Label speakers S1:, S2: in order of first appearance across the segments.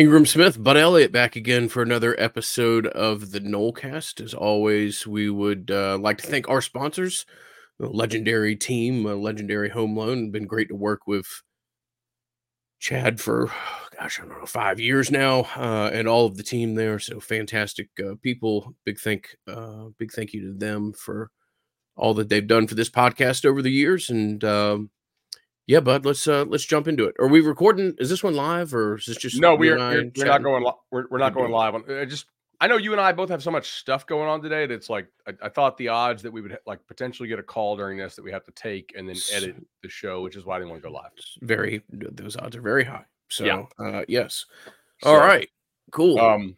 S1: Ingram Smith, Bud Elliott back again for another episode of the Nolecast. As always, we would uh, like to thank our sponsors, legendary team, legendary home loan. Been great to work with Chad for, gosh, I don't know, five years now, uh, and all of the team there. So fantastic uh, people. Big thank, uh, big thank you to them for all that they've done for this podcast over the years. And um, yeah, bud. Let's uh let's jump into it. Are we recording? Is this one live or is this just
S2: no? We're we're, we're not going. Li- we're, we're not going live on. I just I know you and I both have so much stuff going on today that's like I, I, thought the odds that we would like potentially get a call during this that we have to take and then edit the show, which is why I didn't want to go live.
S1: Very those odds are very high. So yeah. uh yes. All so, right. Cool. Um.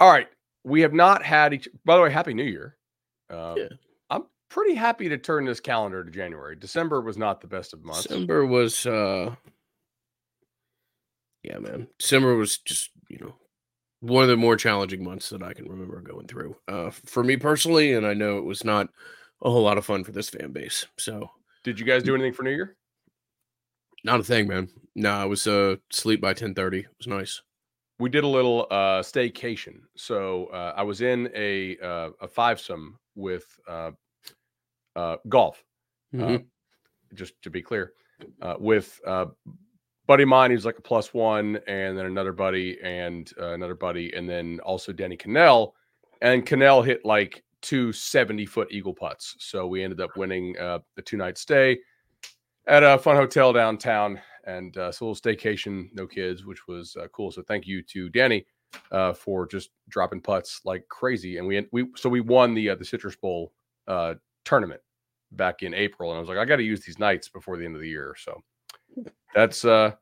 S2: All right. We have not had each. By the way, Happy New Year. Um, yeah pretty happy to turn this calendar to January. December was not the best of months.
S1: December was uh yeah, man. December was just, you know, one of the more challenging months that I can remember going through. Uh for me personally, and I know it was not a whole lot of fun for this fan base. So
S2: did you guys do anything for New Year?
S1: Not a thing, man. No, I was uh sleep by 10 30. It was nice.
S2: We did a little uh staycation. So uh I was in a uh a fivesome with uh uh, golf. Uh, mm-hmm. Uh, just to be clear, uh, with uh, buddy mine, he's like a plus one, and then another buddy and uh, another buddy, and then also Danny Cannell. And Cannell hit like two 70 foot eagle putts. So we ended up winning uh, the two night stay at a fun hotel downtown and uh, so a little staycation, no kids, which was uh, cool. So thank you to Danny uh, for just dropping putts like crazy. And we we so we won the uh, the Citrus Bowl uh, tournament back in April, and I was like, I got to use these nights before the end of the year. So that's uh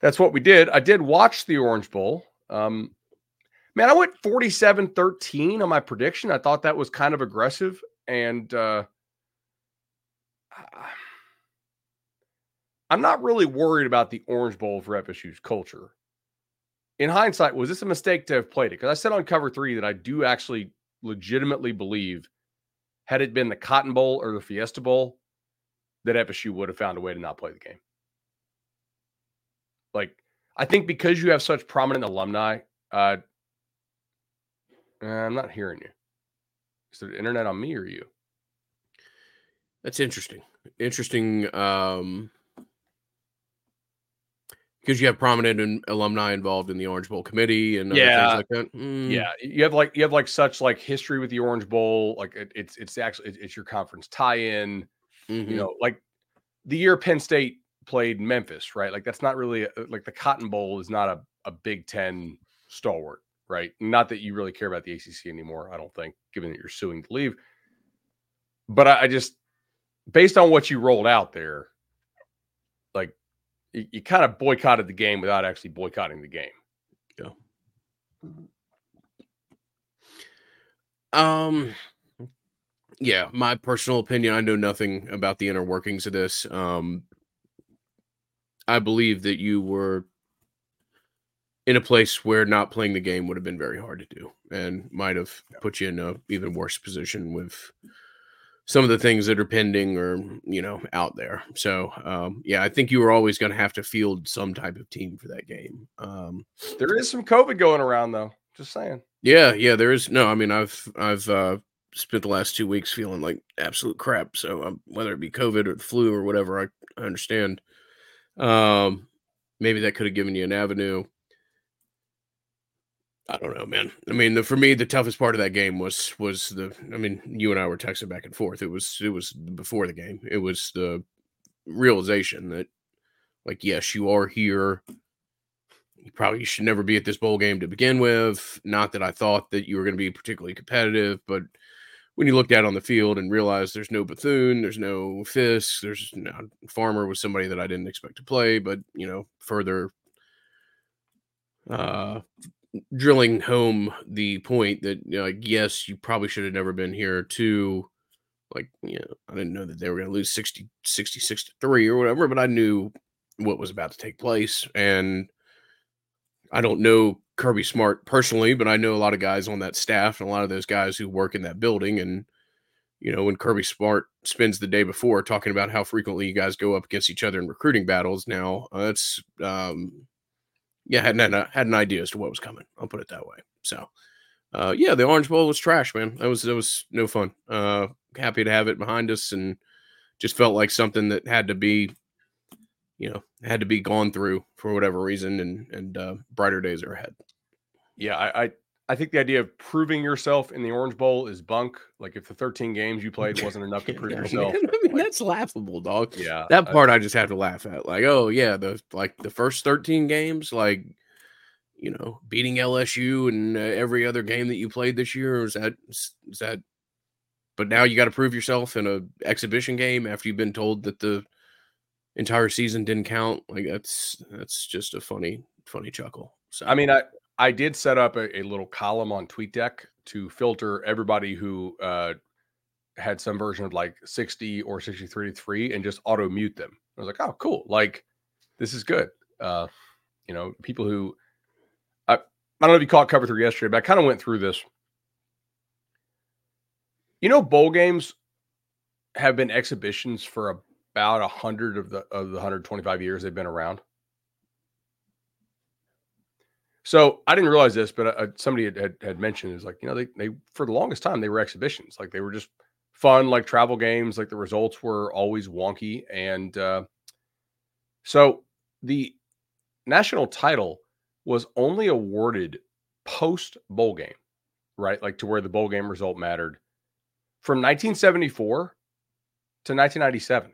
S2: that's what we did. I did watch the Orange Bowl. Um, man, I went 47-13 on my prediction. I thought that was kind of aggressive, and uh, I'm not really worried about the Orange Bowl for FSU's culture. In hindsight, was this a mistake to have played it? Because I said on cover three that I do actually legitimately believe had it been the Cotton Bowl or the Fiesta Bowl, that FSU would have found a way to not play the game. Like, I think because you have such prominent alumni, uh, I'm not hearing you. Is the internet on me or you?
S1: That's interesting. Interesting. Um, because you have prominent alumni involved in the Orange Bowl committee and
S2: yeah,
S1: like
S2: mm. yeah, you have like you have like such like history with the Orange Bowl. Like it, it's it's actually it's your conference tie-in. Mm-hmm. You know, like the year Penn State played Memphis, right? Like that's not really a, like the Cotton Bowl is not a a Big Ten stalwart, right? Not that you really care about the ACC anymore. I don't think, given that you're suing to leave. But I, I just, based on what you rolled out there, you, you kind of boycotted the game without actually boycotting the game.
S1: Yeah. Um yeah, my personal opinion, I know nothing about the inner workings of this. Um I believe that you were in a place where not playing the game would have been very hard to do and might have put you in a even worse position with some of the things that are pending or you know out there. So um, yeah, I think you were always going to have to field some type of team for that game. Um,
S2: there is some COVID going around though. Just saying.
S1: Yeah, yeah, there is. No, I mean, I've I've uh, spent the last two weeks feeling like absolute crap. So um, whether it be COVID or flu or whatever, I, I understand. Um, maybe that could have given you an avenue. I don't know, man. I mean, the, for me, the toughest part of that game was was the. I mean, you and I were texting back and forth. It was it was before the game. It was the realization that, like, yes, you are here. You probably should never be at this bowl game to begin with. Not that I thought that you were going to be particularly competitive, but when you looked out on the field and realized there's no Bethune, there's no Fisk, there's no Farmer was somebody that I didn't expect to play, but you know, further uh drilling home the point that you know, like yes you probably should have never been here to like you know i didn't know that they were going to lose 60 66 to 3 or whatever but i knew what was about to take place and i don't know kirby smart personally but i know a lot of guys on that staff and a lot of those guys who work in that building and you know when kirby smart spends the day before talking about how frequently you guys go up against each other in recruiting battles now uh, that's um yeah, had an, had an idea as to what was coming. I'll put it that way. So, uh, yeah, the Orange Bowl was trash, man. That was that was no fun. Uh, happy to have it behind us, and just felt like something that had to be, you know, had to be gone through for whatever reason, and and uh, brighter days are ahead.
S2: Yeah, I, I I think the idea of proving yourself in the Orange Bowl is bunk. Like if the 13 games you played wasn't enough to prove yourself.
S1: I mean, like, that's laughable, dog.
S2: Yeah.
S1: That part I, I, just have to laugh at. Like, oh yeah, the like the first 13 games, like you know, beating LSU and uh, every other game that you played this year. Is that is that? But now you got to prove yourself in a exhibition game after you've been told that the entire season didn't count. Like that's that's just a funny funny chuckle.
S2: So I mean, I I did set up a, a little column on TweetDeck to filter everybody who uh, had some version of like 60 or 63 to 3 and just auto mute them. I was like, oh, cool. Like, this is good. Uh, you know, people who I, I don't know if you caught cover three yesterday, but I kind of went through this. You know, bowl games have been exhibitions for about a hundred of the of the 125 years they've been around. So I didn't realize this, but uh, somebody had, had, had mentioned is like you know they they for the longest time they were exhibitions, like they were just fun, like travel games. Like the results were always wonky, and uh, so the national title was only awarded post bowl game, right? Like to where the bowl game result mattered from 1974 to 1997.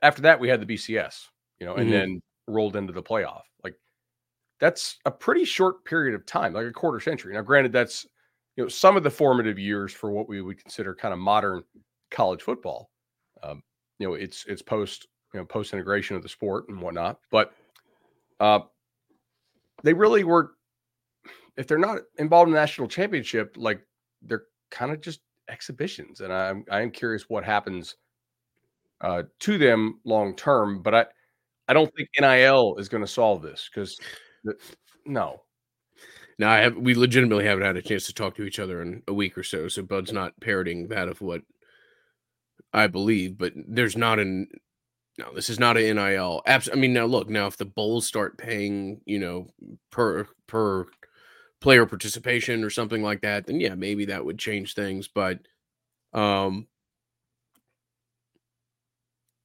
S2: After that, we had the BCS, you know, and mm-hmm. then rolled into the playoff. That's a pretty short period of time, like a quarter century. Now, granted, that's you know some of the formative years for what we would consider kind of modern college football. Um, you know, it's it's post you know post integration of the sport and whatnot, but uh, they really were. If they're not involved in the national championship, like they're kind of just exhibitions, and I'm I am curious what happens uh, to them long term. But I I don't think NIL is going to solve this because no.
S1: Now I have we legitimately haven't had a chance to talk to each other in a week or so, so Bud's not parroting that of what I believe, but there's not an no, this is not an NIL. Abs- I mean, now look, now if the bowls start paying, you know, per per player participation or something like that, then yeah, maybe that would change things. But um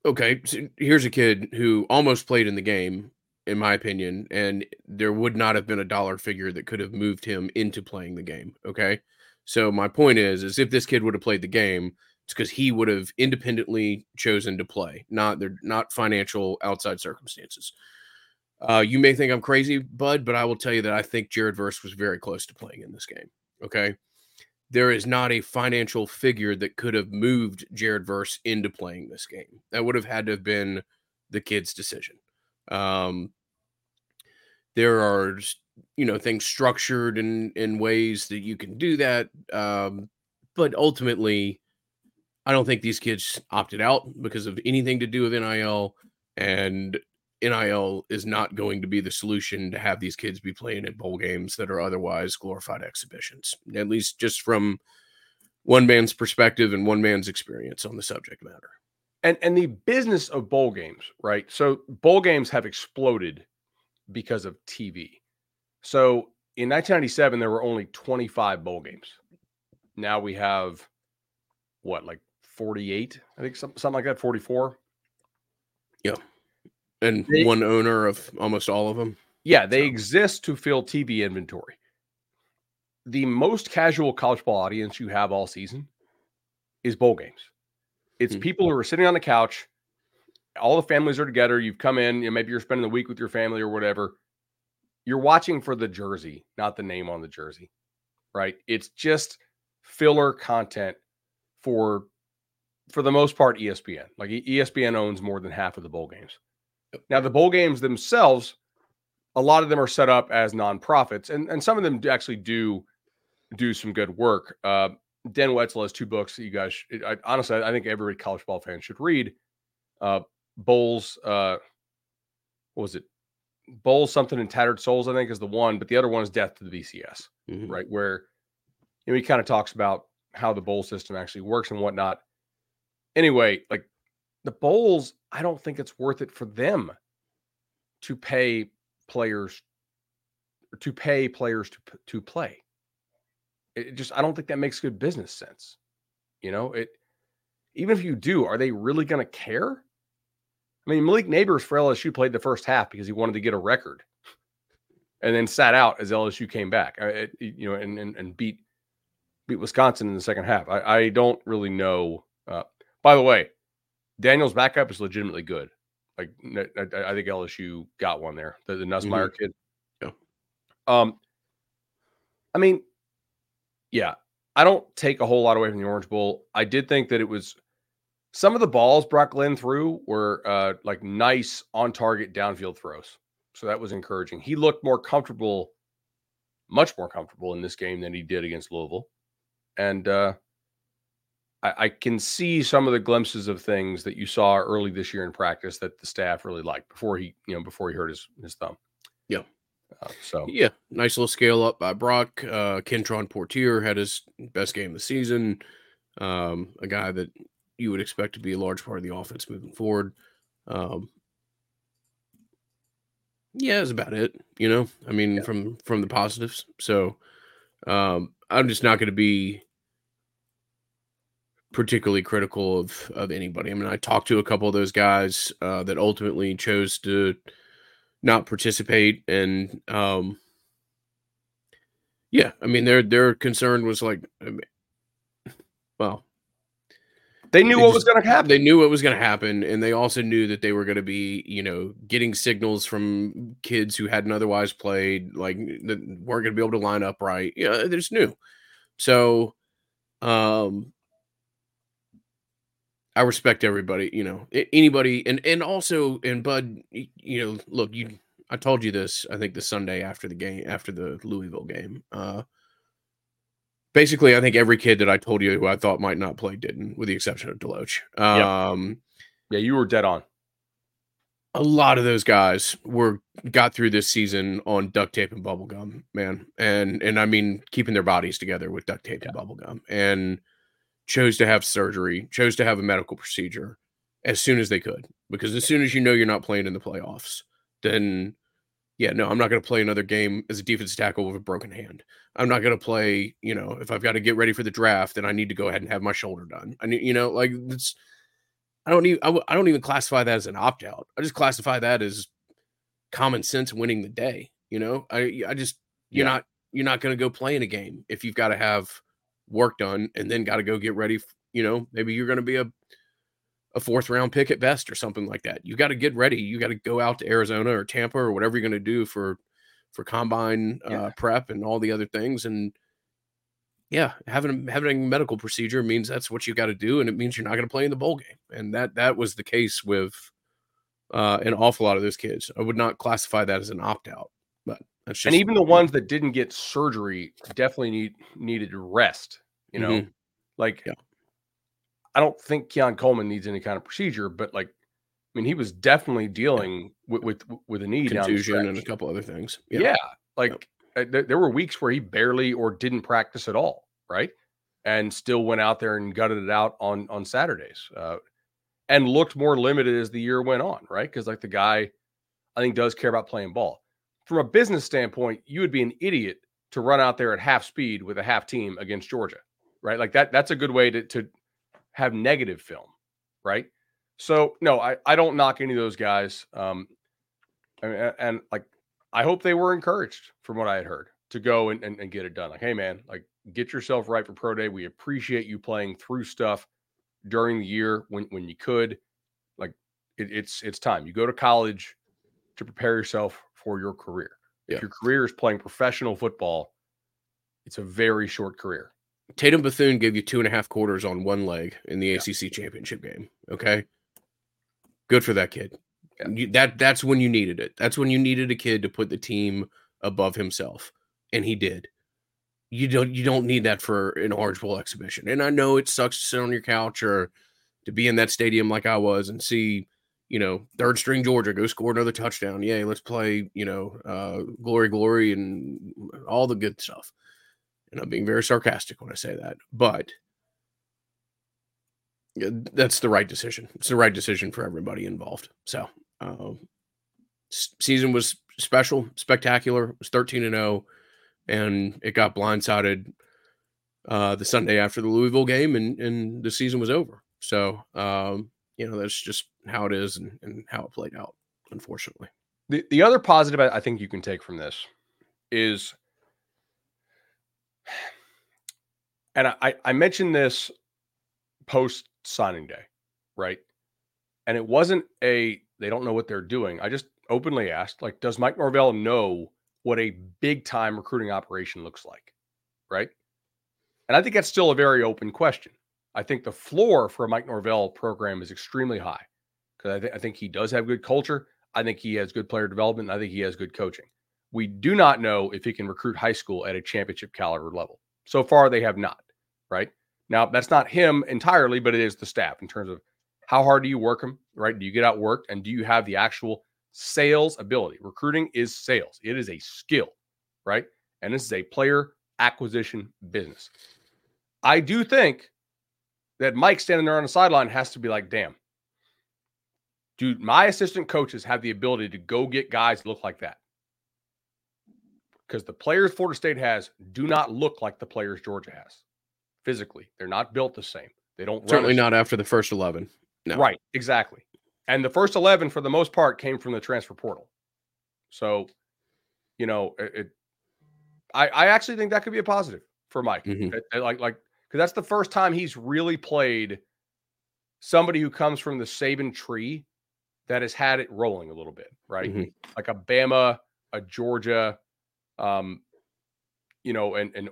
S1: okay, so here's a kid who almost played in the game in my opinion, and there would not have been a dollar figure that could have moved him into playing the game. Okay. So my point is, is if this kid would have played the game, it's because he would have independently chosen to play, not their not financial outside circumstances. Uh, you may think I'm crazy, Bud, but I will tell you that I think Jared Verse was very close to playing in this game. Okay. There is not a financial figure that could have moved Jared Verse into playing this game. That would have had to have been the kid's decision. Um, there are you know things structured in in ways that you can do that um, but ultimately i don't think these kids opted out because of anything to do with nil and nil is not going to be the solution to have these kids be playing at bowl games that are otherwise glorified exhibitions at least just from one man's perspective and one man's experience on the subject matter.
S2: And and the business of bowl games right? So bowl games have exploded because of TV. So in 1997, there were only 25 bowl games. Now we have what, like 48? I think something, like that, 44.
S1: Yeah. And they, one owner of almost all of them.
S2: Yeah, they so. exist to fill TV inventory. The most casual college ball audience you have all season is bowl games. It's mm-hmm. people who are sitting on the couch all the families are together. You've come in, you know, maybe you're spending the week with your family or whatever. You're watching for the jersey, not the name on the jersey, right? It's just filler content for for the most part ESPN. Like ESPN owns more than half of the bowl games. Now the bowl games themselves, a lot of them are set up as nonprofits, and and some of them actually do do some good work. Uh, Dan Wetzel has two books that you guys, I, honestly, I think every college ball fan should read. Uh, Bowls, uh, what was it? Bowls something in Tattered Souls, I think, is the one, but the other one is Death to the BCS, mm-hmm. right? Where you know, he kind of talks about how the bowl system actually works and whatnot. Anyway, like the bowls, I don't think it's worth it for them to pay players to pay players to to play. It just I don't think that makes good business sense. You know, it even if you do, are they really going to care? I mean, Malik Nabers for LSU played the first half because he wanted to get a record, and then sat out as LSU came back. You know, and, and and beat beat Wisconsin in the second half. I, I don't really know. Uh, by the way, Daniel's backup is legitimately good. Like I, I think LSU got one there. The, the Nussmeier mm-hmm. kid.
S1: Yeah.
S2: Um. I mean, yeah, I don't take a whole lot away from the Orange Bowl. I did think that it was some of the balls Brock Glenn threw were uh, like nice on target downfield throws. So that was encouraging. He looked more comfortable, much more comfortable in this game than he did against Louisville. And uh, I, I, can see some of the glimpses of things that you saw early this year in practice that the staff really liked before he, you know, before he hurt his his thumb.
S1: Yeah.
S2: Uh, so
S1: yeah, nice little scale up by Brock. Uh, Kentron Poitier had his best game of the season. Um, a guy that you would expect to be a large part of the offense moving forward. Um, yeah, that's about it. You know, I mean, yeah. from from the positives. So um, I'm just not going to be particularly critical of of anybody. I mean, I talked to a couple of those guys uh, that ultimately chose to not participate, and um, yeah, I mean, their their concern was like, I mean, well,
S2: they knew they what just, was going to happen.
S1: They knew what was going to happen, and they also knew that they were going to be, you know, getting signals from kids who hadn't otherwise played, like that weren't going to be able to line up right. Yeah, they just knew. So, um, I respect everybody, you know, anybody, and and also, and Bud, you know, look, you, I told you this, I think the Sunday after the game, after the Louisville game, uh, basically, I think every kid that I told you who I thought might not play didn't, with the exception of Deloach. Um,
S2: Yeah, you were dead on.
S1: A lot of those guys were got through this season on duct tape and bubble gum, man, and and I mean keeping their bodies together with duct tape yeah. and bubble gum, and chose to have surgery, chose to have a medical procedure as soon as they could, because as soon as you know you're not playing in the playoffs, then yeah, no, I'm not going to play another game as a defensive tackle with a broken hand. I'm not going to play, you know, if I've got to get ready for the draft, then I need to go ahead and have my shoulder done. I need, you know, like it's, I don't even, I, I don't even classify that as an opt out. I just classify that as common sense winning the day. You know, I, I just, you're yeah. not, you're not going to go play in a game if you've got to have work done and then got to go get ready. You know, maybe you're going to be a, a fourth round pick at best or something like that. You got to get ready. You got to go out to Arizona or Tampa or whatever you're going to do for for combine uh, prep and all the other things. And yeah, having having a medical procedure means that's what you got to do, and it means you're not going to play in the bowl game. And that that was the case with uh, an awful lot of those kids. I would not classify that as an opt out, but that's just
S2: and even the ones that didn't get surgery definitely need needed rest. You know, mm-hmm. like yeah. I don't think Keon Coleman needs any kind of procedure, but like, I mean, he was definitely dealing with with, with a knee
S1: contusion and a couple other things.
S2: Yeah, yeah like yeah. Uh, there were weeks where he barely or didn't practice at all, right? And still went out there and gutted it out on on Saturdays, uh, and looked more limited as the year went on, right? Because like the guy, I think does care about playing ball. From a business standpoint, you would be an idiot to run out there at half speed with a half team against Georgia, right? Like that. That's a good way to to have negative film, right? So no, I, I don't knock any of those guys. Um, and, and like I hope they were encouraged from what I had heard to go and, and, and, get it done. Like, hey man, like get yourself right for pro day. We appreciate you playing through stuff during the year when when you could. Like it, it's it's time. You go to college to prepare yourself for your career. Yeah. If your career is playing professional football, it's a very short career.
S1: Tatum Bethune gave you two and a half quarters on one leg in the yeah. ACC championship game. Okay, good for that kid. Yeah. You, that that's when you needed it. That's when you needed a kid to put the team above himself, and he did. You don't you don't need that for an Orange Bowl exhibition. And I know it sucks to sit on your couch or to be in that stadium like I was and see, you know, third string Georgia go score another touchdown. Yay, let's play, you know, uh, glory, glory, and all the good stuff. And I'm being very sarcastic when I say that, but that's the right decision. It's the right decision for everybody involved. So, um, season was special, spectacular. It was 13 and 0, and it got blindsided uh, the Sunday after the Louisville game, and, and the season was over. So, um, you know, that's just how it is and, and how it played out, unfortunately.
S2: The, the other positive I think you can take from this is, and I, I mentioned this post signing day, right? And it wasn't a, they don't know what they're doing. I just openly asked, like, does Mike Norvell know what a big time recruiting operation looks like? Right. And I think that's still a very open question. I think the floor for a Mike Norvell program is extremely high because I, th- I think he does have good culture. I think he has good player development. I think he has good coaching. We do not know if he can recruit high school at a championship caliber level. So far, they have not. Right now, that's not him entirely, but it is the staff in terms of how hard do you work him. Right? Do you get outworked and do you have the actual sales ability? Recruiting is sales. It is a skill, right? And this is a player acquisition business. I do think that Mike standing there on the sideline has to be like, damn, dude, my assistant coaches have the ability to go get guys look like that. Because the players Florida State has do not look like the players Georgia has physically. They're not built the same. They don't
S1: certainly not after the first 11.
S2: No. Right, exactly. And the first 11, for the most part, came from the transfer portal. So, you know, it, it I, I actually think that could be a positive for Mike. Mm-hmm. It, it, like, like, because that's the first time he's really played somebody who comes from the Saban tree that has had it rolling a little bit, right? Mm-hmm. Like a Bama, a Georgia, um, you know, and and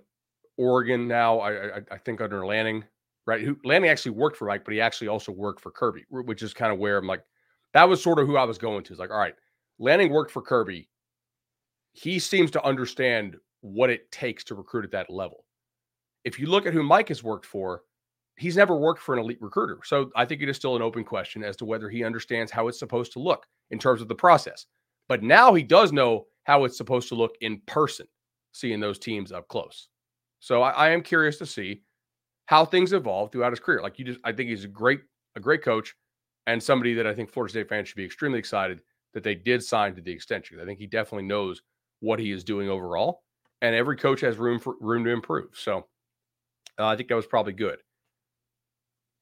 S2: Oregon now. I I, I think under Lanning, right? Who Lanning actually worked for Mike, but he actually also worked for Kirby, which is kind of where I'm like, that was sort of who I was going to. It's like, all right, Lanning worked for Kirby. He seems to understand what it takes to recruit at that level. If you look at who Mike has worked for, he's never worked for an elite recruiter. So I think it is still an open question as to whether he understands how it's supposed to look in terms of the process. But now he does know how it's supposed to look in person, seeing those teams up close. So I, I am curious to see how things evolve throughout his career. Like you just, I think he's a great, a great coach and somebody that I think Florida State fans should be extremely excited that they did sign to the extension. I think he definitely knows what he is doing overall, and every coach has room for room to improve. So uh, I think that was probably good.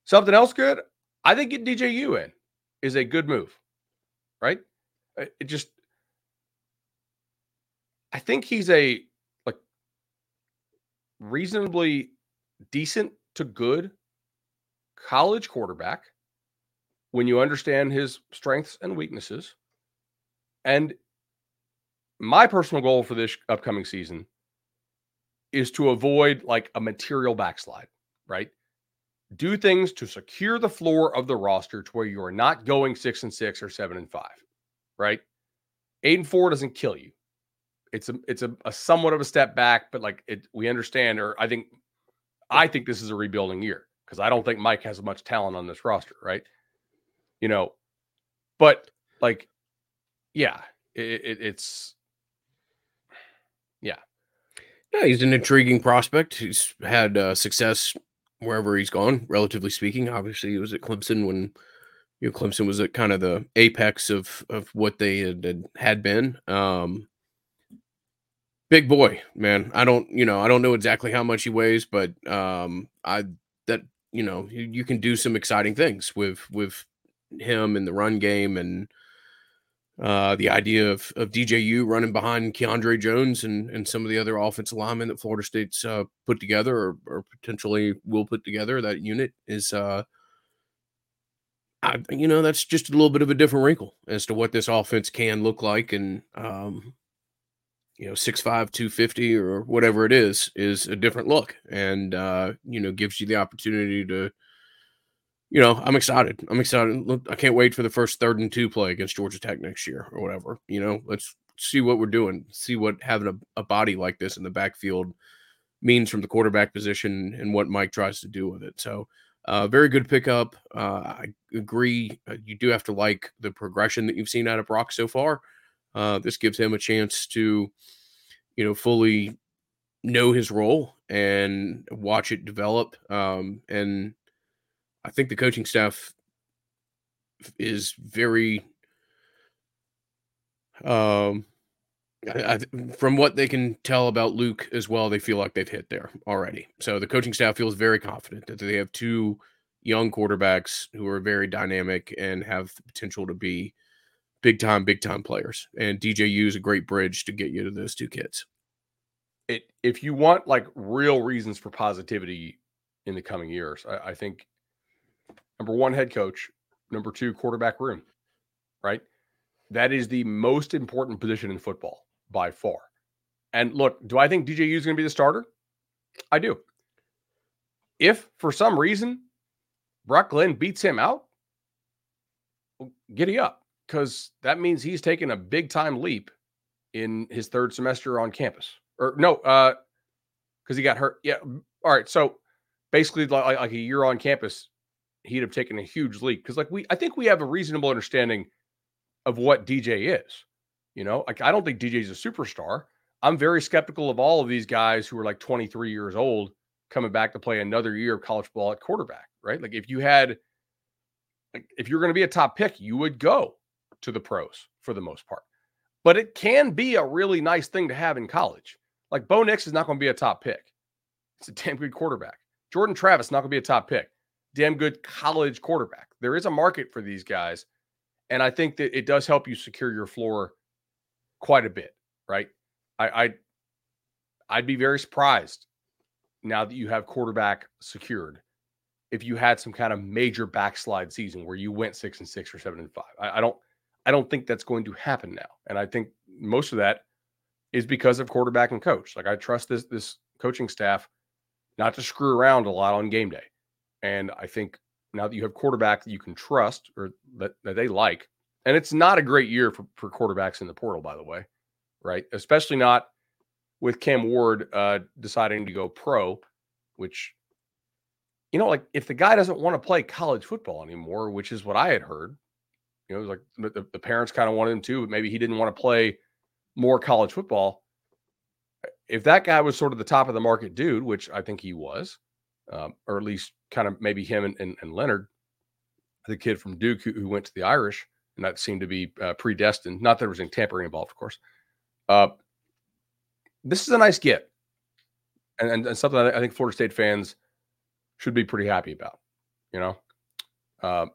S2: Something else good, I think getting DJU in is a good move, right? Uh, it just, I think he's a like reasonably decent to good college quarterback when you understand his strengths and weaknesses. And my personal goal for this upcoming season is to avoid like a material backslide, right? do things to secure the floor of the roster to where you are not going six and six or seven and five, right? Eight and four doesn't kill you. It's a it's a, a somewhat of a step back, but like it, we understand, or I think I think this is a rebuilding year because I don't think Mike has much talent on this roster, right? You know, but like, yeah, it, it, it's yeah.
S1: Yeah, he's an intriguing prospect. He's had uh, success wherever he's gone, relatively speaking. Obviously, he was at Clemson when you know Clemson was at kind of the apex of of what they had had been. Um, big boy, man. I don't, you know, I don't know exactly how much he weighs, but um, I that you know you, you can do some exciting things with with him in the run game and uh, the idea of, of DJU running behind Keandre Jones and, and some of the other offensive linemen that Florida State's uh, put together or, or, potentially will put together, that unit is, uh, I, you know, that's just a little bit of a different wrinkle as to what this offense can look like. And, um, you know, 6'5, 250 or whatever it is, is a different look and, uh, you know, gives you the opportunity to, you know, I'm excited. I'm excited. Look, I can't wait for the first third and two play against Georgia Tech next year or whatever. You know, let's see what we're doing. See what having a, a body like this in the backfield means from the quarterback position and what Mike tries to do with it. So, uh, very good pickup. Uh, I agree. Uh, you do have to like the progression that you've seen out of Brock so far. Uh, this gives him a chance to, you know, fully know his role and watch it develop. Um, and I think the coaching staff is very um I, from what they can tell about Luke as well, they feel like they've hit there already. So the coaching staff feels very confident that they have two young quarterbacks who are very dynamic and have the potential to be big time, big time players. And DJU is a great bridge to get you to those two kids.
S2: It if you want like real reasons for positivity in the coming years, I, I think number one, head coach, number two, quarterback room, right? That is the most important position in football by far. And look, do I think DJU is going to be the starter? I do. If for some reason Brock Glenn beats him out, giddy up because that means he's taken a big time leap in his third semester on campus. Or no, uh, because he got hurt. Yeah. All right. So basically, like, like a year on campus, he'd have taken a huge leap because, like, we, I think we have a reasonable understanding of what DJ is. You know, like I don't think DJ is a superstar. I'm very skeptical of all of these guys who are like 23 years old coming back to play another year of college ball at quarterback, right? Like if you had, like if you're going to be a top pick, you would go to the pros for the most part. But it can be a really nice thing to have in college. Like Bo Nix is not going to be a top pick. It's a damn good quarterback. Jordan Travis not going to be a top pick. Damn good college quarterback. There is a market for these guys, and I think that it does help you secure your floor quite a bit, right? I, I I'd be very surprised now that you have quarterback secured if you had some kind of major backslide season where you went six and six or seven and five. I, I don't I don't think that's going to happen now. And I think most of that is because of quarterback and coach. Like I trust this this coaching staff not to screw around a lot on game day. And I think now that you have quarterback that you can trust or that, that they like, and it's not a great year for, for quarterbacks in the portal, by the way, right? Especially not with Cam Ward uh, deciding to go pro, which, you know, like if the guy doesn't want to play college football anymore, which is what I had heard, you know, it was like the, the parents kind of wanted him to, but maybe he didn't want to play more college football. If that guy was sort of the top of the market dude, which I think he was, um, or at least kind of maybe him and, and, and Leonard, the kid from Duke who, who, went to the Irish, and that seemed to be uh, predestined. Not that there was any tampering involved, of course. Uh, this is a nice get, and, and, and, something I think Florida State fans should be pretty happy about. You know, uh,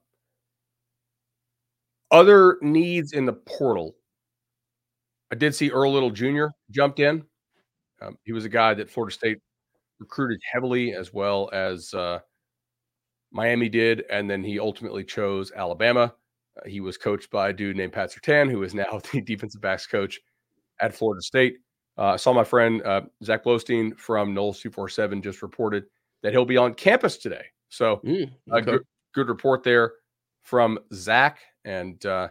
S2: other needs in the portal. I did see Earl Little Jr. jumped in. Um, he was a guy that Florida State recruited heavily, as well as uh, Miami did, and then he ultimately chose Alabama. Uh, he was coached by a dude named Pat Surtain, who is now the defensive backs coach at Florida State. Uh, I saw my friend uh, Zach Blostein from Noles 247 just reported that he'll be on campus today. So, mm, okay. good, good report there from Zach. And uh,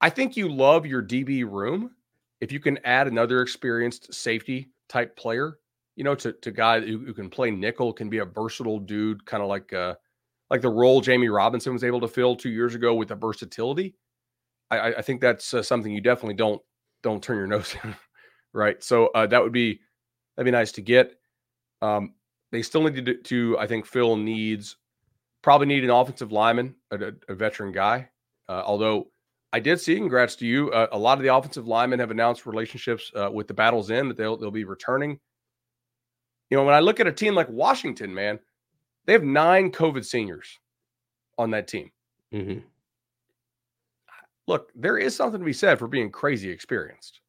S2: I think you love your DB room if you can add another experienced safety type player. You know, to to guy who, who can play nickel, can be a versatile dude, kind of like uh, like the role Jammie Robinson was able to fill two years ago with the versatility. I, I think that's uh, something you definitely don't don't turn your nose in, right? So uh, that would be that'd be nice to get. Um, they still need to, to I think fill needs Probably need an offensive lineman, a, a veteran guy. Uh, although I did see, congrats to you, uh, a lot of the offensive linemen have announced relationships uh, with the Battles End that they'll they'll be returning. You know, when I look at a team like Washington, man, they have nine COVID seniors on that team. Mm-hmm. Look, there is something to be said for being crazy experienced,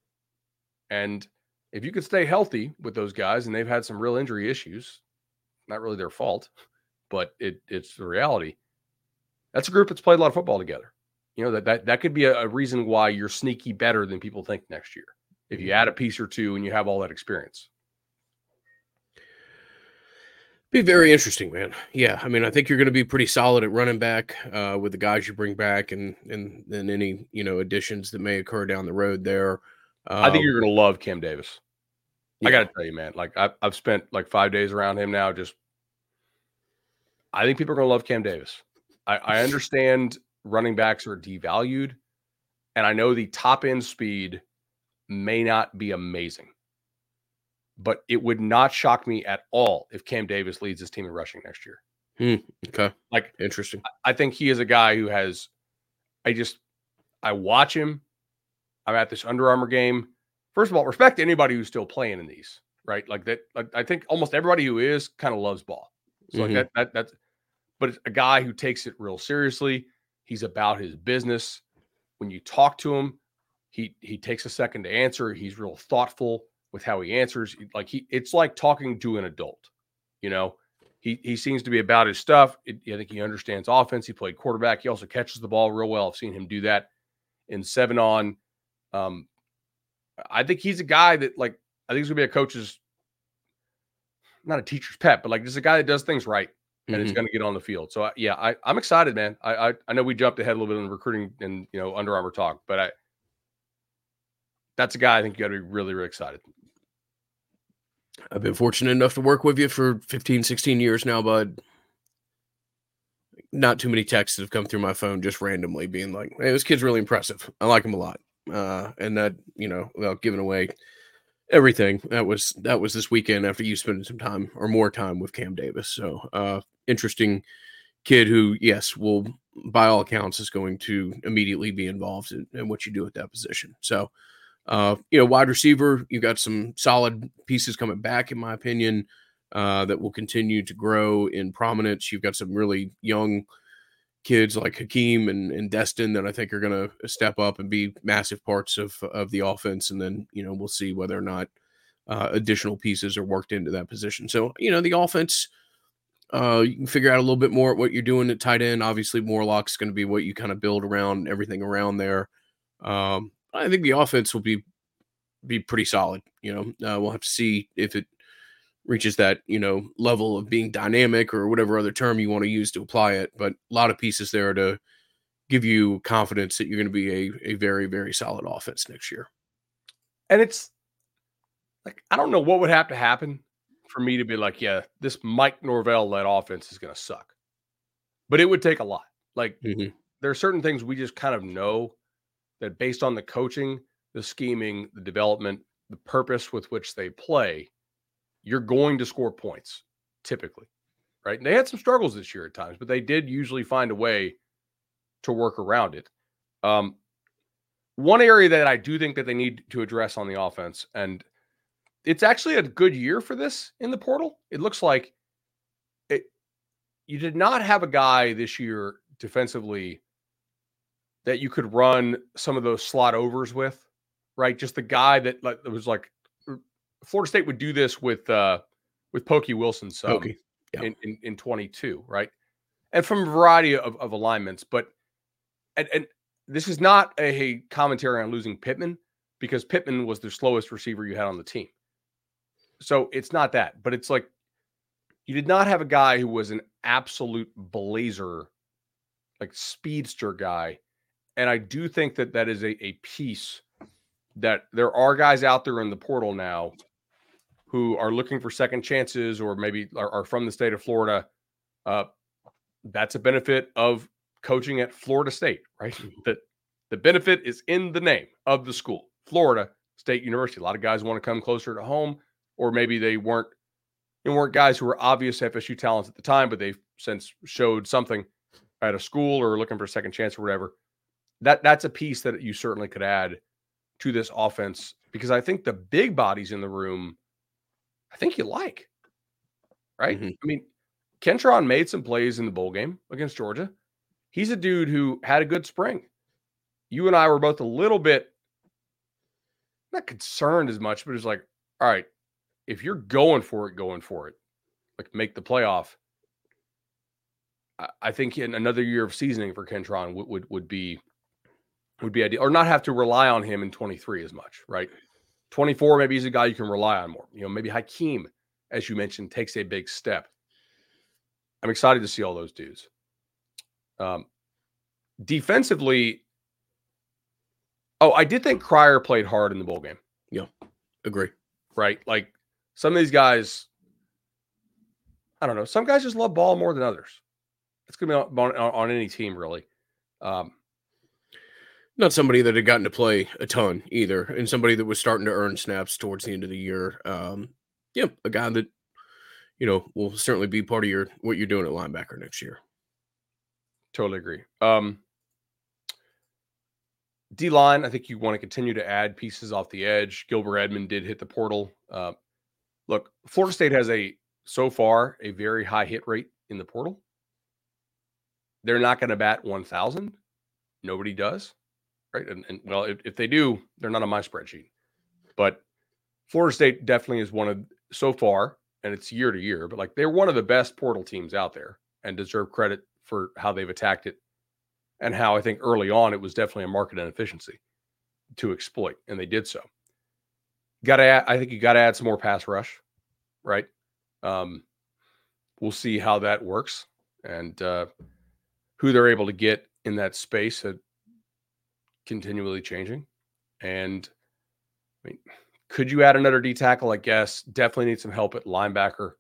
S2: and if you could stay healthy with those guys, and they've had some real injury issues, not really their fault but it it's the reality. That's a group that's played a lot of football together. You know that that that could be a, a reason why you're sneaky better than people think next year if you mm-hmm. add a piece or two and you have all that experience.
S1: Be very interesting, man. Yeah, I mean, I think you're going to be pretty solid at running back uh, with the guys you bring back, and and and any you know additions that may occur down the road there.
S2: Um, I think you're um going to love Kam Davis. Yeah. I got to tell you, man. Like I've I've spent like five days around him now, just I think people are going to love Kam Davis. I, I understand running backs are devalued, and I know the top end speed may not be amazing, but it would not shock me at all if Kam Davis leads his team in rushing next year.
S1: Hmm, okay,
S2: like
S1: interesting.
S2: I think he is a guy who has. I just I watch him. I'm at this Under Armour game. First of all, respect anybody who's still playing in these, right? Like that. Like I think almost everybody who is kind of loves ball. So mm-hmm. like that, that that's but it's a guy who takes it real seriously. He's about his business. When you talk to him, he he takes a second to answer. He's real thoughtful with how he answers. Like he, it's like talking to an adult. You know, he he seems to be about his stuff. It, I think he understands offense. He played quarterback. He also catches the ball real well. I've seen him do that in seven on. Um, I think he's a guy that like I think he's gonna be a coach's not a teacher's pet, but like just a guy that does things right and mm-hmm. is going to get on the field. So yeah, I, I'm excited, man. I, I, I know we jumped ahead a little bit in recruiting and you know Under Armour talk, but I that's a guy I think you got to be really really excited.
S1: I've been fortunate enough to work with you for 15, 16 years now, bud. Not too many texts that have come through my phone just randomly being like, hey, this kid's really impressive. I like him a lot. Uh, and that, you know, without giving away everything, that was that was this weekend after you spending some time or more time with Kam Davis. So uh interesting kid who, yes, will by all accounts is going to immediately be involved in, in what you do at that position. So uh, you know, wide receiver, you've got some solid pieces coming back, in my opinion, uh, that will continue to grow in prominence. You've got some really young kids like Hykeem and, and Destyn that I think are going to step up and be massive parts of of the offense. And then you know we'll see whether or not uh, additional pieces are worked into that position. So you know the offense. Uh, you can figure out a little bit more what you're doing at tight end. Obviously, Morlock's going to be what you kind of build around everything around there. Um, I think the offense will be be pretty solid. You know, uh, we'll have to see if it reaches that you know level of being dynamic or whatever other term you want to use to apply it. But a lot of pieces there to give you confidence that you're going to be a a very very solid offense next year.
S2: And it's like I don't know what would have to happen for me to be like, yeah, this Mike Norvell led offense is going to suck. But it would take a lot. Like mm-hmm. there are certain things we just kind of know that based on the coaching, the scheming, the development, the purpose with which they play, you're going to score points typically, right? And they had some struggles this year at times, but they did usually find a way to work around it. Um, one area that I do think that they need to address on the offense, and it's actually a good year for this in the portal. It looks like it. You did not have a guy this year defensively that you could run some of those slot overs with, right? Just the guy that like was like Florida State would do this with uh with Pokey Wilson some Pokey. Yeah. in, in, in 22, right? And from a variety of, of alignments, but and, and this is not a commentary on losing Pittman because Pittman was the slowest receiver you had on the team. So it's not that, but it's like you did not have a guy who was an absolute blazer, like speedster guy and I do think that that is a, a piece that there are guys out there in the portal now who are looking for second chances or maybe are, are from the state of Florida. Uh, that's a benefit of coaching at Florida State, right? Mm-hmm. That the benefit is in the name of the school, Florida State University. A lot of guys want to come closer to home, or maybe they weren't they weren't guys who were obvious FSU talents at the time, but they've since showed something at a school or looking for a second chance or whatever that that's a piece that you certainly could add to this offense because I think the big bodies in the room, I think you like, right? Mm-hmm. I mean, Kentron made some plays in the bowl game against Georgia. He's a dude who had a good spring. You and I were both a little bit not concerned as much, but it's like, all right, if you're going for it, going for it, like make the playoff. I think in another year of seasoning for Kentron would, would would be would be ideal, or not have to rely on him in 23 as much, right? 24, maybe he's a guy you can rely on more. You know, maybe Hykeem, as you mentioned, takes a big step. I'm excited to see all those dudes. Um, defensively, oh, I did think Cryer played hard in the bowl game.
S1: Yeah, agree.
S2: Right, like some of these guys, I don't know. Some guys just love ball more than others. It's gonna be on, on, on any team, really. Um,
S1: not somebody that had gotten to play a ton either, and somebody that was starting to earn snaps towards the end of the year. Um, yeah, a guy that you know will certainly be part of your what you're doing at linebacker next year.
S2: Totally agree. Um, D line, I think you want to continue to add pieces off the edge. Gilbert Edmond did hit the portal. Uh, look, Florida State has a so far a very high hit rate in the portal. They're not going to bat 1,000. Nobody does, right? And, and well, if, if they do, they're not on my spreadsheet. But Florida State definitely is one of so far, and it's year to year, but like they're one of the best portal teams out there and deserve credit for how they've attacked it and how I think early on it was definitely a market inefficiency to exploit, and they did so. Got to, I think you got to add some more pass rush, right? Um, we'll see how that works and uh, who they're able to get in that space, uh, continually changing. And I mean, could you add another D tackle? I guess definitely need some help at linebacker.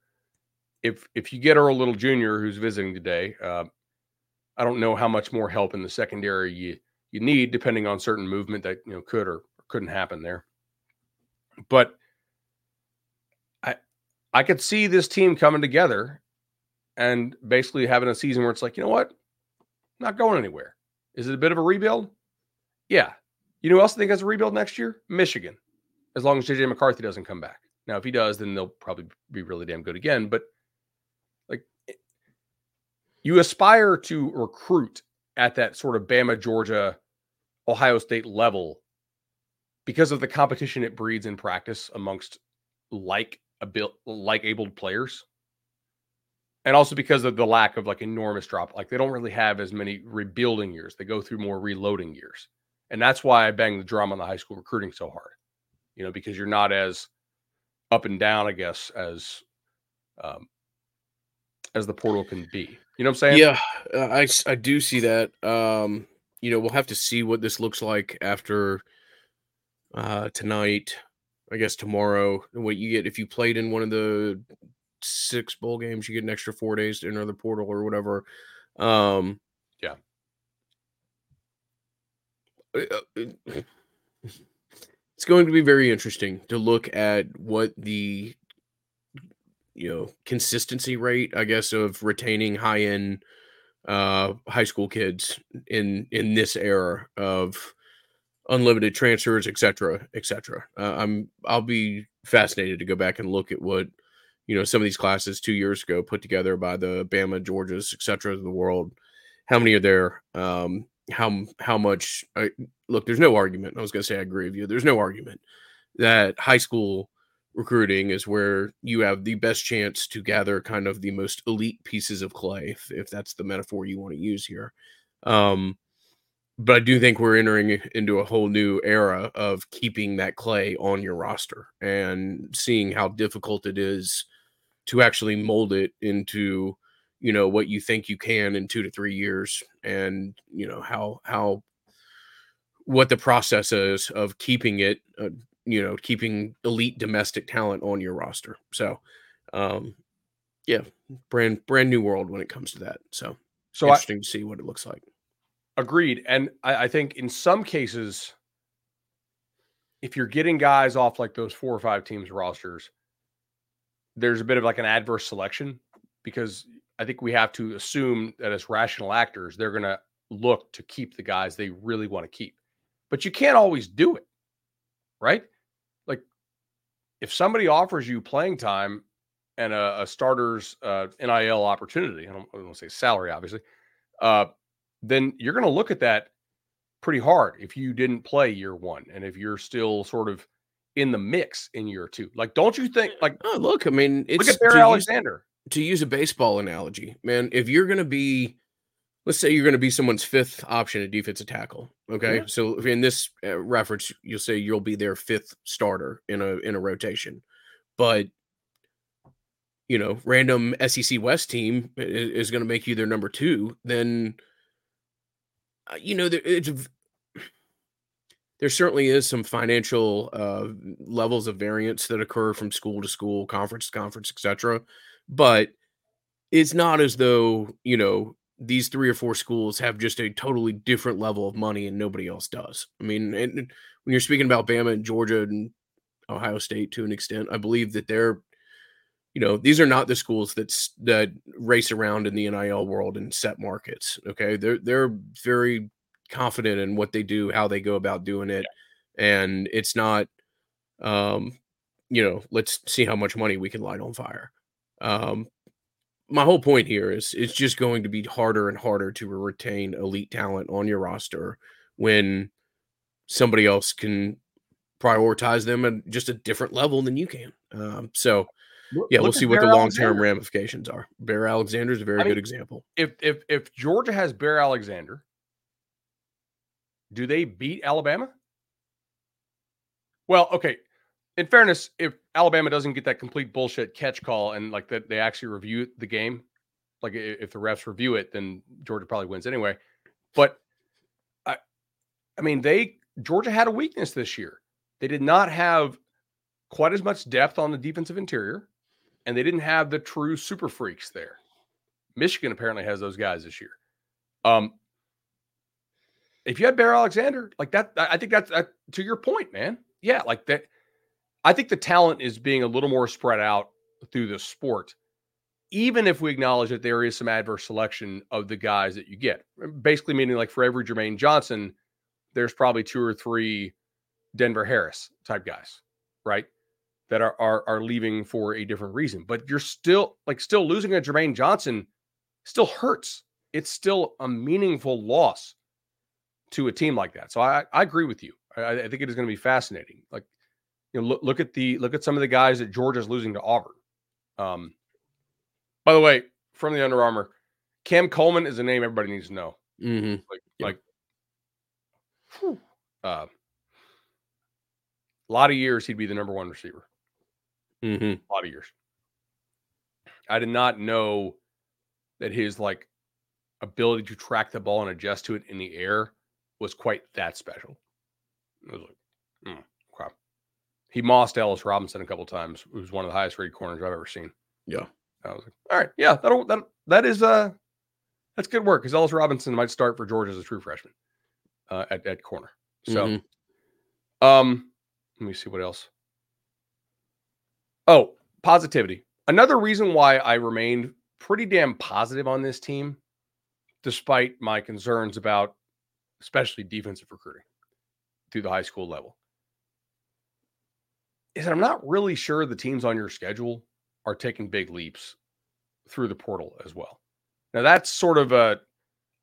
S2: If if you get Earl Little Jr., who's visiting today, uh, I don't know how much more help in the secondary you you need, depending on certain movement that you know could or couldn't happen there. But I I could see this team coming together and basically having a season where it's like, you know what, not going anywhere. Is it a bit of a rebuild? Yeah. You know who else I think has a rebuild next year? Michigan, as long as JJ McCarthy doesn't come back. Now, if he does, then they'll probably be really damn good again. But like you aspire to recruit at that sort of Bama, Georgia, Ohio State level because of the competition it breeds in practice amongst like abil- like abled players. And also because of the lack of like enormous drop. Like they don't really have as many rebuilding years. They go through more reloading years. And that's why I bang the drum on the high school recruiting so hard. You know, because you're not as up and down, I guess, as um, as the portal can be. You know what I'm saying?
S1: Yeah, uh, I I do see that. Um, you know, we'll have to see what this looks like after uh tonight. I guess tomorrow. What you get if you played in one of the six bowl games, you get an extra four days to enter the portal or whatever. Um,
S2: yeah.
S1: It's going to be very interesting to look at what the you know consistency rate i guess of retaining high end uh high school kids in in this era of unlimited transfers etc etc uh, i'm i'll be fascinated to go back and look at what you know some of these classes two years ago put together by the bama georgias etc of the world. How many are there? Um how how much I, look there's no argument i was going to say i agree with you there's no argument that high school recruiting is where you have the best chance to gather kind of the most elite pieces of clay, if, if that's the metaphor you want to use here. Um, but I do think we're entering into a whole new era of keeping that clay on your roster and seeing how difficult it is to actually mold it into, you know, what you think you can in two to three years, and you know how how what the process is of keeping it uh, you know, keeping elite domestic talent on your roster. So, um, yeah, brand brand new world when it comes to that. So, so interesting I, to see what it looks like.
S2: Agreed, and I, I think in some cases, if you're getting guys off like those four or five teams rosters, there's a bit of like an adverse selection because I think we have to assume that as rational actors, they're going to look to keep the guys they really want to keep. But you can't always do it, right? Like if somebody offers you playing time and a, a starter's uh, NIL opportunity, I don't, I don't want to say salary, obviously, uh, then you're going to look at that pretty hard if you didn't play year one and if you're still sort of in the mix in year two. Like, don't you think? Like,
S1: oh, look, I mean,
S2: it's look at Bear Alexander.
S1: To use a baseball analogy, man, if you're going to be let's say you're going to be someone's fifth option at defensive tackle. Okay, yeah. so in this uh, reference, you'll say you'll be their fifth starter in a in a rotation, but you know, random SEC West team is, going to make you their number two. Then, uh, you know, there, it's there certainly is some financial uh, levels of variance that occur from school to school, conference to conference, etc. But it's not as though you know these three or four schools have just a totally different level of money and nobody else does. I mean, and when you're speaking about Bama and Georgia and Ohio State to an extent, I believe that they're, you know, these are not the schools that's that race around in the NIL world and set markets. Okay, they're they're very confident in what they do, how they go about doing it, and it's not, um, you know, let's see how much money we can light on fire. Um, my whole point here is it's just going to be harder and harder to retain elite talent on your roster when somebody else can prioritize them at just a different level than you can. Um, so yeah, Look we'll see what the long term ramifications are. Bear Alexander is a very I mean, good example.
S2: If if if Georgia has Bear Alexander, do they beat Alabama? Well, okay. In fairness, if Alabama doesn't get that complete bullshit catch call and like that they actually review the game, like if the refs review it, then Georgia probably wins anyway. But I, I mean, they Georgia had a weakness this year. They did not have quite as much depth on the defensive interior and they didn't have the true super freaks there. Michigan apparently has those guys this year. Um, if you had Bear Alexander, like that, I think that's that, to your point, man. Yeah, like that. I think the talent is being a little more spread out through the sport, even if we acknowledge that there is some adverse selection of the guys that you get. Uh, basically, meaning like for every Jermaine Johnson, there's probably two or three Denver Harris type guys, right? that are, are are leaving for a different reason. But you're still like still losing a Jermaine Johnson still hurts. It's still a meaningful loss to a team like that. So I, I agree with you. I, I think it is going to be fascinating. Like you know, look, look at the look at some of the guys that Georgia's losing to Auburn. Um, by the way, from the Under Armour, Cam Coleman is a name everybody needs to know.
S1: Mm-hmm.
S2: Like, yeah. like, whew, uh, a lot of years he'd be the number one receiver.
S1: Mm-hmm.
S2: A lot of years. I did not know that his like ability to track the ball and adjust to it in the air was quite that special. I was like, mm. He mossed Ellis Robinson a couple times. Was one of the highest rated corners I've ever seen.
S1: Yeah.
S2: I was like, all right, yeah, that'll that that is uh that's good work because Ellis Robinson might start for George as a true freshman uh, at at corner. So, mm-hmm. um, let me see what else. Oh, positivity. Another reason why I remained pretty damn positive on this team, despite my concerns about especially defensive recruiting through the high school level, is that I'm not really sure the teams on your schedule are taking big leaps through the portal as well. Now, that's sort of a,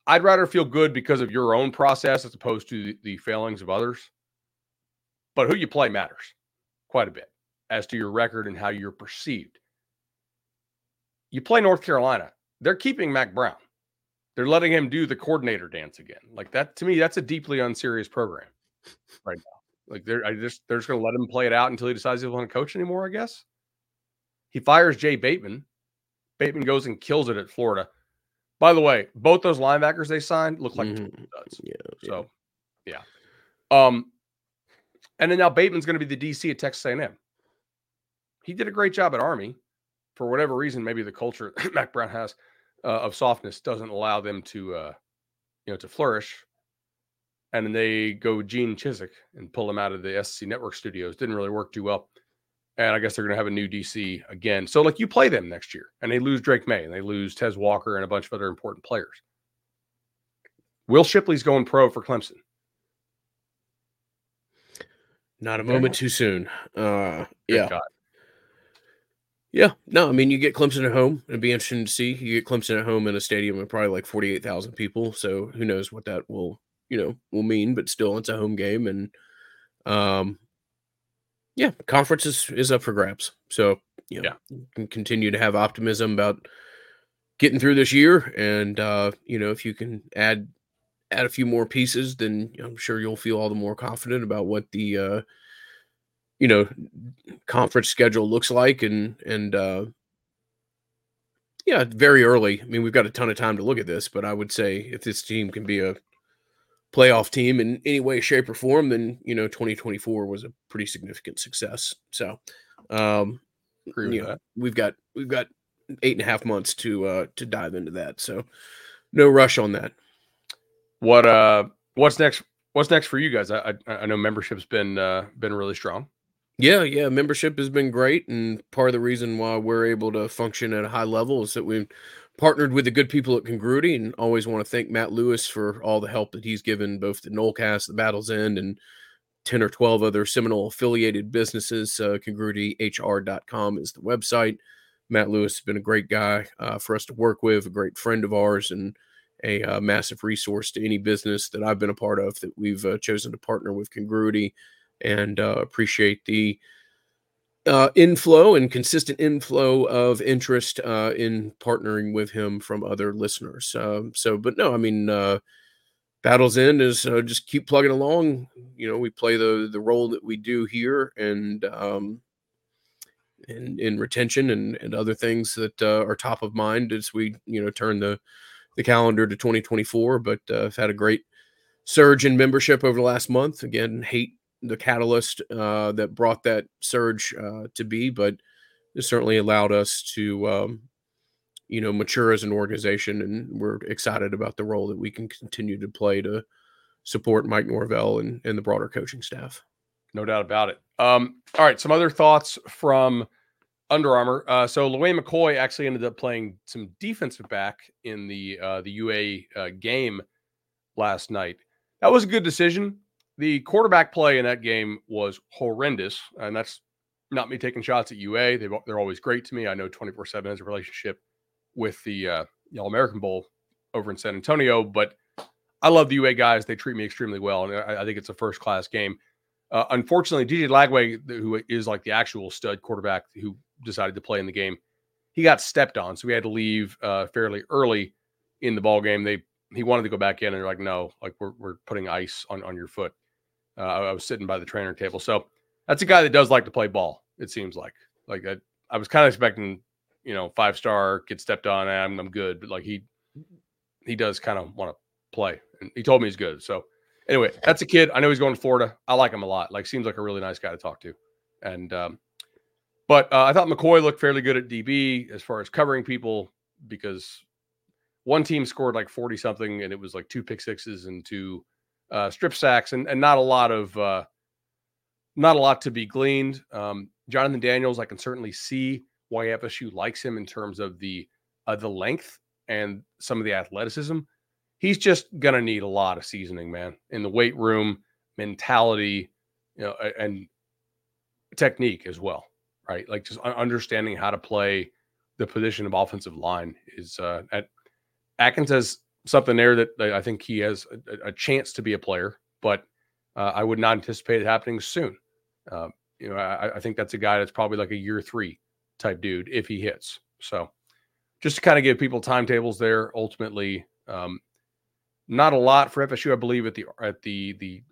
S2: I'd rather feel good because of your own process as opposed to the, failings of others. But who you play matters quite a bit as to your record and how you're perceived. You play North Carolina, they're keeping Mack Brown. They're letting him do the coordinator dance again. Like that to me, that's a deeply unserious program right now. Like they're I just they're just gonna let him play it out until he decides he doesn't want to coach anymore, I guess. He fires Jay Bateman. Bateman goes and kills it at Florida. By the way, both those linebackers they signed look like mm-hmm. studs. Yeah, so yeah. Um, and then now Bateman's going to be the DC at Texas A&M he did a great job at Army. For whatever reason, maybe the culture Mack Brown has uh, of softness doesn't allow them to, uh, you know, to flourish. And then they go Gene Chizik and pull him out of the SEC Network studios. Didn't really work too well. And I guess they're going to have a new DC again. So, like, you play them next year, and they lose Drake Maye, and they lose Tez Walker, and a bunch of other important players. Will Shipley's going pro for Clemson.
S1: Not a moment too soon. Uh, yeah. God. Yeah, no, I mean you get Clemson at home. It'd be interesting to see. You get Clemson at home in a stadium of probably like forty eight thousand people. So who knows what that will you know will mean? But still, it's a home game, and um, yeah, conference is is up for grabs. So you know, yeah, can continue to have optimism about getting through this year, and uh, you know if you can add add a few more pieces, then I'm sure you'll feel all the more confident about what the uh, you know conference schedule looks like and and uh yeah very early i mean we've got a ton of time to look at this but i would say if this team can be a playoff team in any way shape or form then you know 2024 was a pretty significant success. So um you know, we've got we've got eight and a half months to uh to dive into that so no rush on that.
S2: What uh what's next what's next for you guys? I i, I know membership's been uh been really strong.
S1: Yeah, yeah, membership has been great, and part of the reason why we're able to function at a high level is that we partnered with the good people at Congruity, and always want to thank Matt Lewis for all the help that he's given both the Nolecast, the Battle's End, and 10 or 12 other Seminole affiliated businesses. Uh, congruityhr.com is the website. Matt Lewis has been a great guy uh, for us to work with, a great friend of ours, and a uh, massive resource to any business that I've been a part of that we've uh, chosen to partner with Congruity and uh, appreciate the uh, inflow and consistent inflow of interest uh, in partnering with him from other listeners. Um, so, but no, I mean, uh, Battle's End is uh, just keep plugging along. You know, we play the the role that we do here, and um, in, in retention and, and other things that uh, are top of mind as we you know turn the the calendar to 2024. But uh, I've had a great surge in membership over the last month. Again, hate the catalyst uh, that brought that surge uh, to be, but it certainly allowed us to, um, you know, mature as an organization, and we're excited about the role that we can continue to play to support Mike Norvell and, and the broader coaching staff.
S2: No doubt about it. Um, all right, some other thoughts from Under Armour. Uh, so Lawayne McCoy actually ended up playing some defensive back in the uh, the UA uh, game last night. That was a good decision the quarterback play in that game was horrendous, and that's not me taking shots at UA. They they're always great to me. I know twenty four seven has a relationship with the uh, All American Bowl over in San Antonio, but I love the UA guys. They treat me extremely well, and I, I think it's a first class game. Uh, unfortunately, DJ Lagway, who is like the actual stud quarterback who decided to play in the game, he got stepped on, so we had to leave uh, fairly early in the ball game. They he wanted to go back in, and they're like, no, like we're we're putting ice on on your foot. Uh, I was sitting by the trainer table. So that's a guy that does like to play ball. It seems like like I, I was kind of expecting, you know, five star get stepped on. I'm I'm good, but like he he does kind of want to play, and he told me he's good. So anyway, that's a kid. I know he's going to Florida. I like him a lot. Like seems like a really nice guy to talk to, and um, but uh, I thought McCoy looked fairly good at DB as far as covering people because one team scored like 40 something and it was like two pick sixes and two uh, strip sacks and, and not a lot of uh, not a lot to be gleaned. Um, Jonathan Daniels, I can certainly see why FSU likes him in terms of the uh, the length and some of the athleticism. He's just gonna need a lot of seasoning, man, in the weight room, mentality, you know, and technique as well, right? Like just understanding how to play the position of offensive line is uh, at Atkins has something there that I think he has a, a chance to be a player, but uh, I would not anticipate it happening soon. Uh, you know, I, I, think that's a guy that's probably like a year three type dude if he hits. So, just to kind of give people timetables there. Ultimately, um, not a lot for FSU, I believe, at the at the the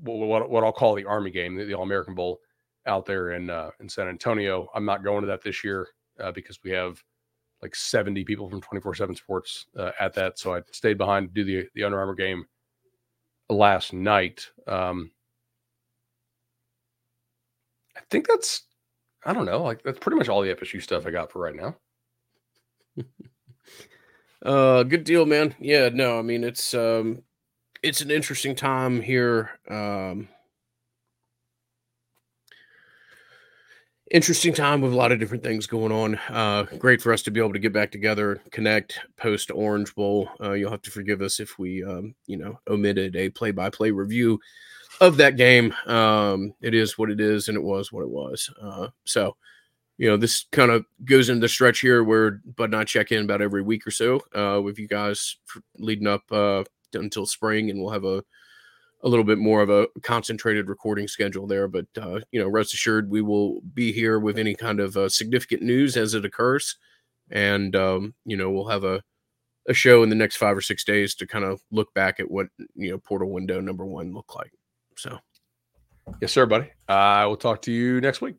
S2: what what I'll call the Army game, the, the All American Bowl out there in uh, in San Antonio. I'm not going to that this year uh, because we have like 70 people from 24 7 sports uh, at that. So I stayed behind to do the, the Under Armour game last night. Um, I think that's, I don't know, like that's pretty much all the FSU stuff I got for right now.
S1: uh, good deal, man. Yeah, no, I mean, it's, um, it's an interesting time here. Um, interesting time with a lot of different things going on. Uh, great for us to be able to get back together, connect post Orange Bowl. Uh, you'll have to forgive us if we, um, you know, omitted a play-by-play review of that game. Um, it is what it is, and it was what it was. Uh, so, you know, this kind of goes into the stretch here where Bud and I check in about every week or so uh, with you guys leading up uh, until spring, and we'll have a a little bit more of a concentrated recording schedule there. But uh, you know, rest assured, we will be here with any kind of uh, significant news as it occurs, and um, you know, we'll have a a show in the next five or six days to kind of look back at what you know portal window number one looked like. So,
S2: yes, sir, buddy. I will talk to you next week.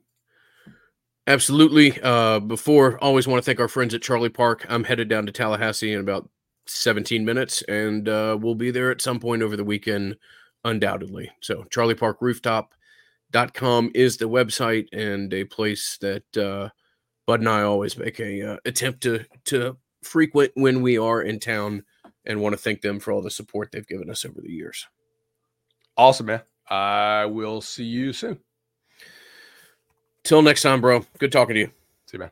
S1: Absolutely. Uh, before, always want to thank our friends at Charlie Park. I'm headed down to Tallahassee in about 17 minutes, and uh, we'll be there at some point over the weekend undoubtedly. So charlieparkrooftop.com is the website and a place that uh, Bud and I always make a uh, attempt to to frequent when we are in town and want to thank them for all the support they've given us over the years.
S2: Awesome, man. I will see you soon.
S1: Till next time, bro. Good talking to you.
S2: See you, man.